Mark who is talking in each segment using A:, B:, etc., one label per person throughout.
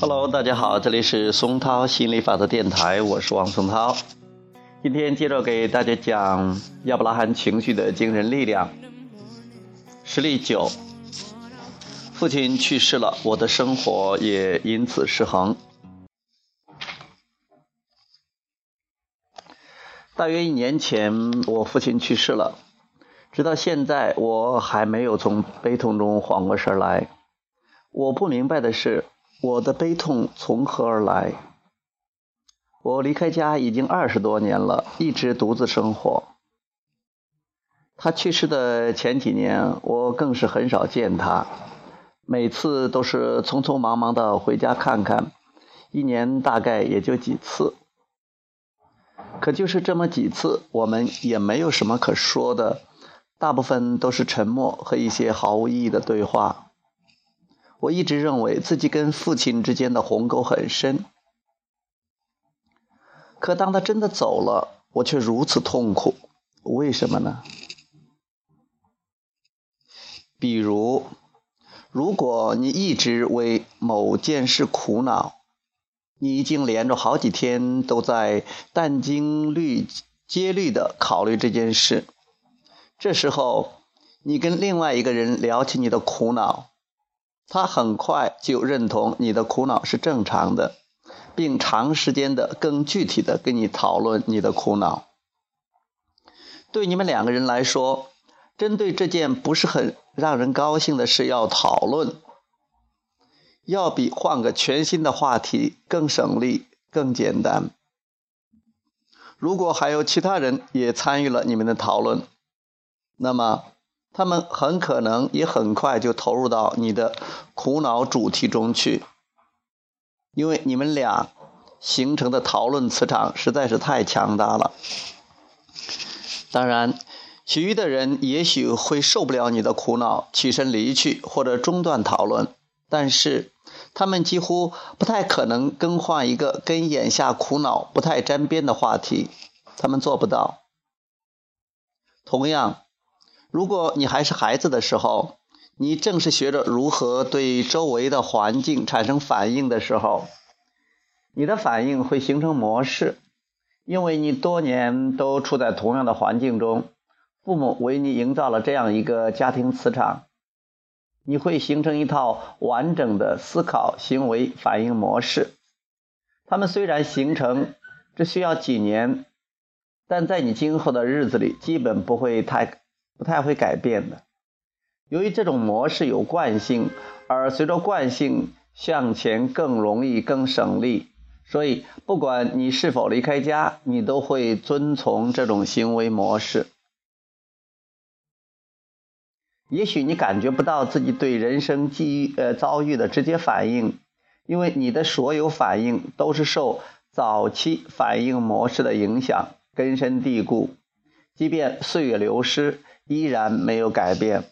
A: Hello，大家好，这里是松涛心理法则电台，我是王松涛。今天接着给大家讲亚伯拉罕情绪的惊人力量。实例九：父亲去世了，我的生活也因此失衡。大约一年前，我父亲去世了，直到现在，我还没有从悲痛中缓过神来。我不明白的是。我的悲痛从何而来？我离开家已经二十多年了，一直独自生活。他去世的前几年，我更是很少见他，每次都是匆匆忙忙的回家看看，一年大概也就几次。可就是这么几次，我们也没有什么可说的，大部分都是沉默和一些毫无意义的对话。我一直认为自己跟父亲之间的鸿沟很深，可当他真的走了，我却如此痛苦。为什么呢？比如，如果你一直为某件事苦恼，你已经连着好几天都在殚精虑竭虑的考虑这件事，这时候你跟另外一个人聊起你的苦恼。他很快就认同你的苦恼是正常的，并长时间的、更具体的跟你讨论你的苦恼。对你们两个人来说，针对这件不是很让人高兴的事要讨论，要比换个全新的话题更省力、更简单。如果还有其他人也参与了你们的讨论，那么。他们很可能也很快就投入到你的苦恼主题中去，因为你们俩形成的讨论磁场实在是太强大了。当然，其余的人也许会受不了你的苦恼，起身离去或者中断讨论，但是他们几乎不太可能更换一个跟眼下苦恼不太沾边的话题，他们做不到。同样。如果你还是孩子的时候，你正是学着如何对周围的环境产生反应的时候，你的反应会形成模式，因为你多年都处在同样的环境中，父母为你营造了这样一个家庭磁场，你会形成一套完整的思考、行为、反应模式。他们虽然形成只需要几年，但在你今后的日子里，基本不会太。不太会改变的。由于这种模式有惯性，而随着惯性向前更容易、更省力，所以不管你是否离开家，你都会遵从这种行为模式。也许你感觉不到自己对人生际遇、呃遭遇的直接反应，因为你的所有反应都是受早期反应模式的影响，根深蒂固。即便岁月流失。依然没有改变。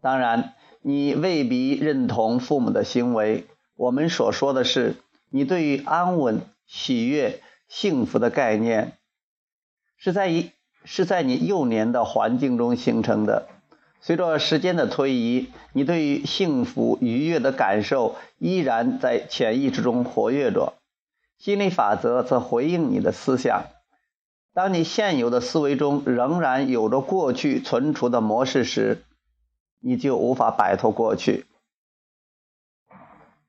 A: 当然，你未必认同父母的行为。我们所说的是，你对于安稳、喜悦、幸福的概念，是在一是在你幼年的环境中形成的。随着时间的推移，你对于幸福、愉悦的感受依然在潜意识中活跃着。心理法则则回应你的思想。当你现有的思维中仍然有着过去存储的模式时，你就无法摆脱过去。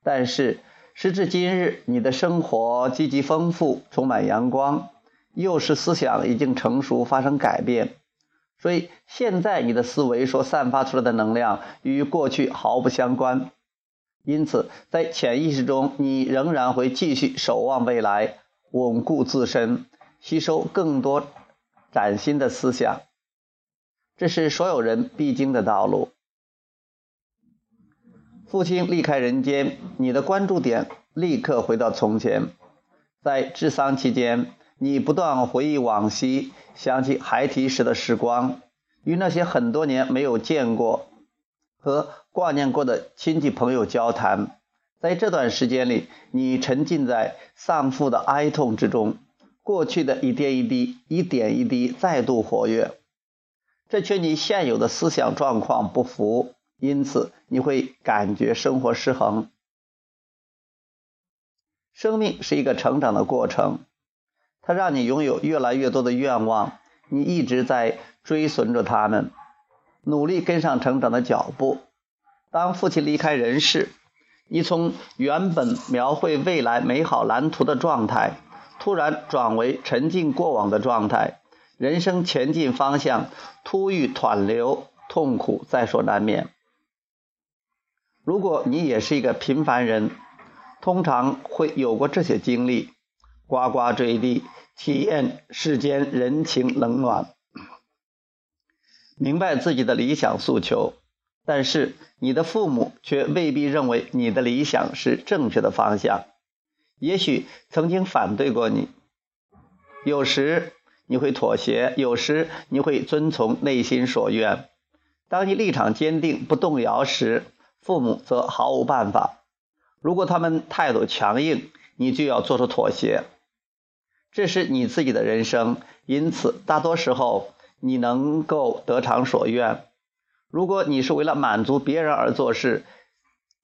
A: 但是时至今日，你的生活积极丰富，充满阳光，幼时思想已经成熟，发生改变，所以现在你的思维所散发出来的能量与过去毫不相关。因此，在潜意识中，你仍然会继续守望未来，稳固自身。吸收更多崭新的思想，这是所有人必经的道路。父亲离开人间，你的关注点立刻回到从前。在治丧期间，你不断回忆往昔，想起孩提时的时光，与那些很多年没有见过和挂念过的亲戚朋友交谈。在这段时间里，你沉浸在丧父的哀痛之中。过去的一点一滴，一点一滴再度活跃，这却你现有的思想状况不符，因此你会感觉生活失衡。生命是一个成长的过程，它让你拥有越来越多的愿望，你一直在追随着他们，努力跟上成长的脚步。当父亲离开人世，你从原本描绘未来美好蓝图的状态，突然转为沉浸过往的状态，人生前进方向突遇湍流，痛苦在所难免。如果你也是一个平凡人，通常会有过这些经历：呱呱坠地，体验世间人情冷暖，明白自己的理想诉求，但是你的父母却未必认为你的理想是正确的方向。也许曾经反对过你，有时你会妥协，有时你会遵从内心所愿。当你立场坚定、不动摇时，父母则毫无办法。如果他们态度强硬，你就要做出妥协。这是你自己的人生，因此大多时候你能够得偿所愿。如果你是为了满足别人而做事，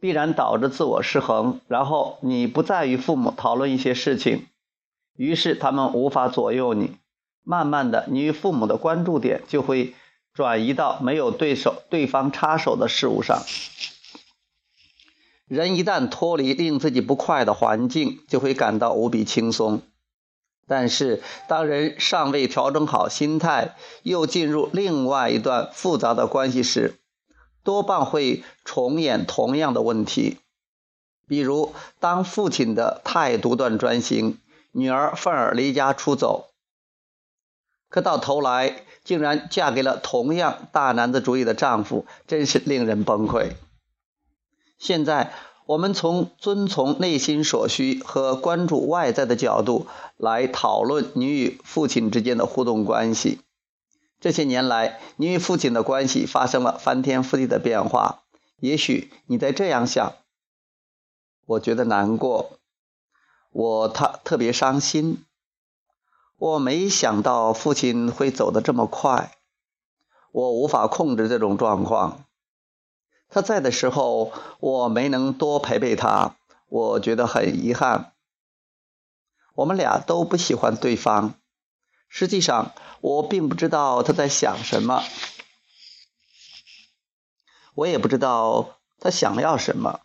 A: 必然导致自我失衡，然后你不再与父母讨论一些事情，于是他们无法左右你。慢慢的，你与父母的关注点就会转移到没有对手、对方插手的事物上。人一旦脱离令自己不快的环境，就会感到无比轻松。但是，当人尚未调整好心态，又进入另外一段复杂的关系时，多半会重演同样的问题。比如，当父亲的太独断专行，女儿愤而离家出走，可到头来竟然嫁给了同样大男子主义的丈夫，真是令人崩溃。现在，我们从遵从内心所需和关注外在的角度来讨论你与父亲之间的互动关系。这些年来，你与父亲的关系发生了翻天覆地的变化。也许你在这样想：我觉得难过，我他特别伤心，我没想到父亲会走得这么快，我无法控制这种状况。他在的时候，我没能多陪陪他，我觉得很遗憾。我们俩都不喜欢对方。实际上，我并不知道他在想什么，我也不知道他想要什么。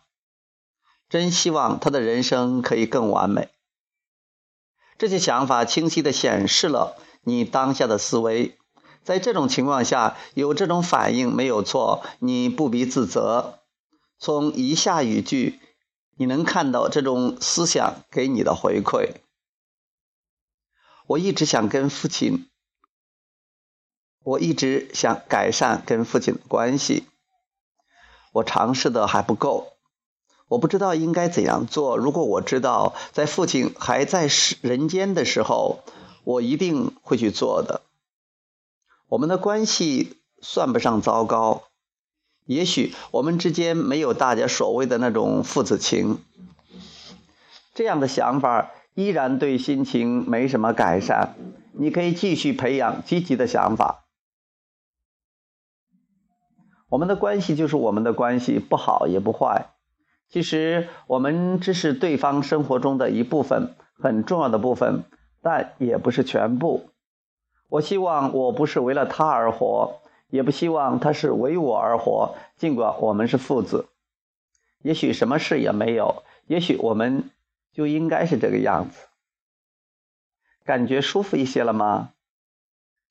A: 真希望他的人生可以更完美。这些想法清晰地显示了你当下的思维。在这种情况下，有这种反应没有错，你不必自责。从以下语句，你能看到这种思想给你的回馈。我一直想跟父亲，我一直想改善跟父亲的关系，我尝试的还不够，我不知道应该怎样做。如果我知道在父亲还在世人间的时候，我一定会去做的。我们的关系算不上糟糕，也许我们之间没有大家所谓的那种父子情。这样的想法依然对心情没什么改善。你可以继续培养积极的想法。我们的关系就是我们的关系，不好也不坏。其实我们只是对方生活中的一部分，很重要的部分，但也不是全部。我希望我不是为了他而活，也不希望他是为我而活。尽管我们是父子，也许什么事也没有，也许我们就应该是这个样子。感觉舒服一些了吗？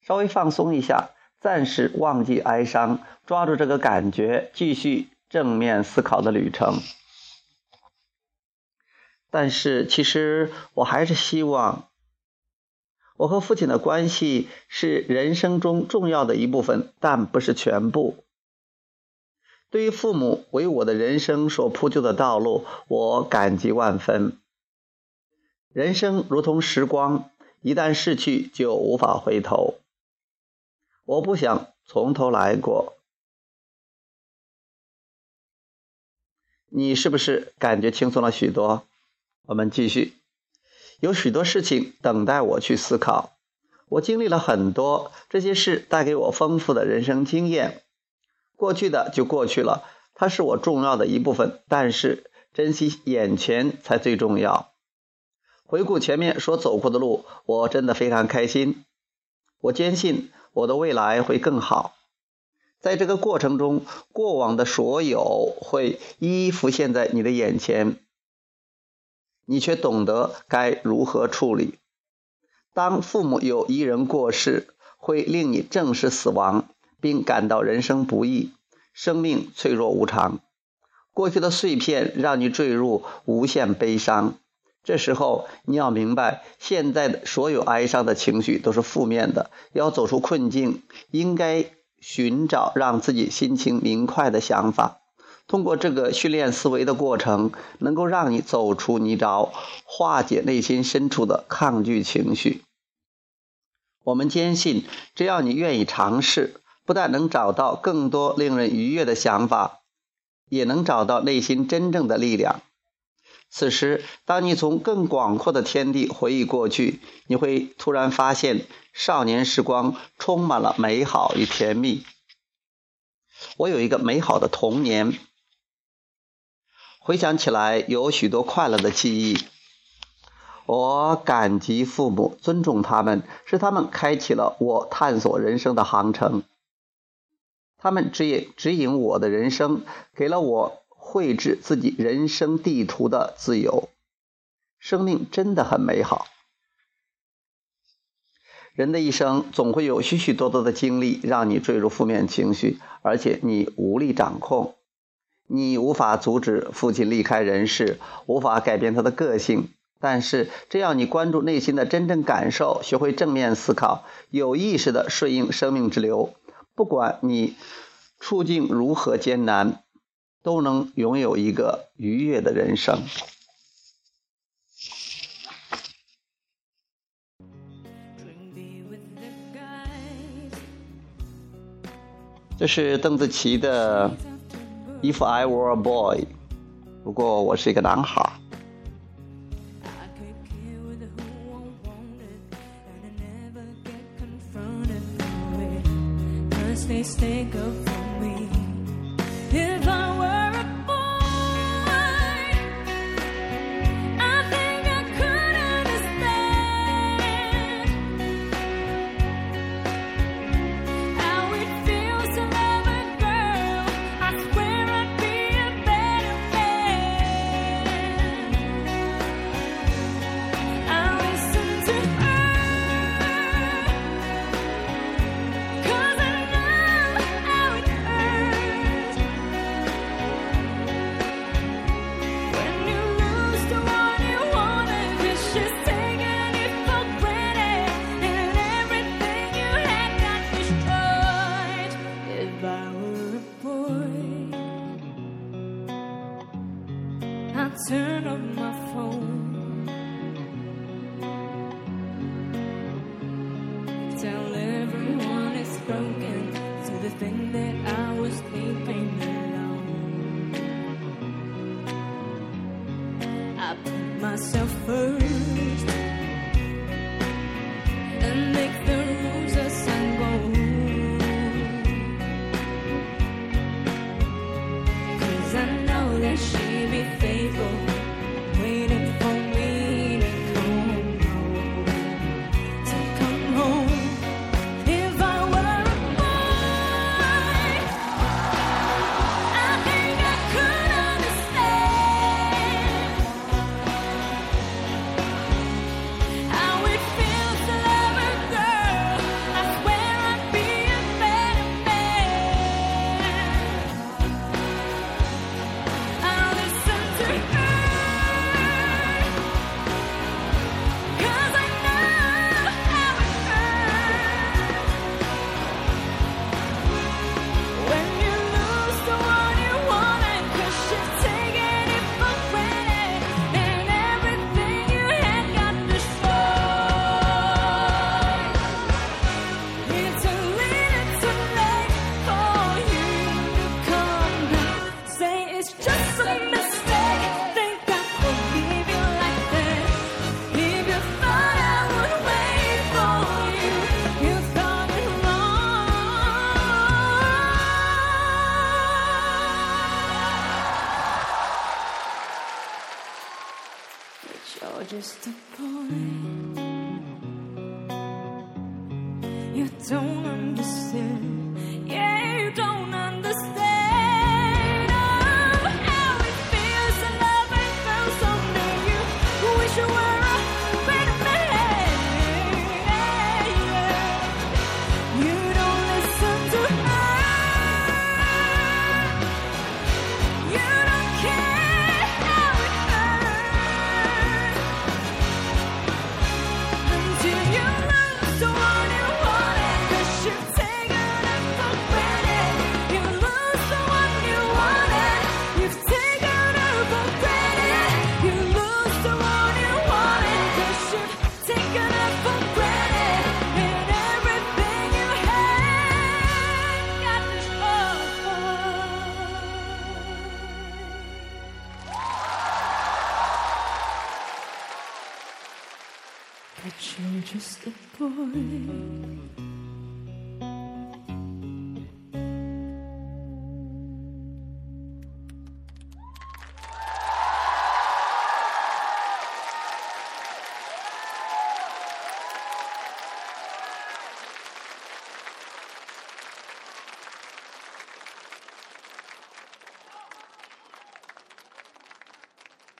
A: 稍微放松一下，暂时忘记哀伤，抓住这个感觉，继续正面思考的旅程。但是，其实我还是希望。我和父亲的关系是人生中重要的一部分，但不是全部。对于父母为我的人生所铺就的道路，我感激万分。人生如同时光，一旦逝去就无法回头。我不想从头来过。你是不是感觉轻松了许多？我们继续。有许多事情等待我去思考。我经历了很多，这些事带给我丰富的人生经验。过去的就过去了，它是我重要的一部分。但是珍惜眼前才最重要。回顾前面所走过的路，我真的非常开心。我坚信我的未来会更好。在这个过程中，过往的所有会一一浮现在你的眼前，你却懂得该如何处理。当父母有一人过世，会令你正视死亡，并感到人生不易，生命脆弱无常。过去的碎片让你坠入无限悲伤。这时候，你要明白，现在的所有哀伤的情绪都是负面的。要走出困境，应该寻找让自己心情明快的想法。通过这个训练思维的过程，能够让你走出泥沼，化解内心深处的抗拒情绪。我们坚信，只要你愿意尝试，不但能找到更多令人愉悦的想法，也能找到内心真正的力量。此时，当你从更广阔的天地回忆过去，你会突然发现，少年时光充满了美好与甜蜜。我有一个美好的童年，回想起来有许多快乐的记忆。我感激父母，尊重他们，是他们开启了我探索人生的航程。他们指引指引我的人生，给了我。绘制自己人生地图的自由，生命真的很美好。人的一生总会有许许多多的经历让你坠入负面情绪，而且你无力掌控。你无法阻止父亲离开人世，无法改变他的个性。但是，只要你关注内心的真正感受，学会正面思考，有意识的顺应生命之流，不管你处境如何艰难。都能拥有一个愉悦的人生。这是邓紫棋的《If I Were a Boy》，如果我是一个男孩。turn broken. To the thing that I was sleeping
B: just a boy. You don't understand. You're just a boy.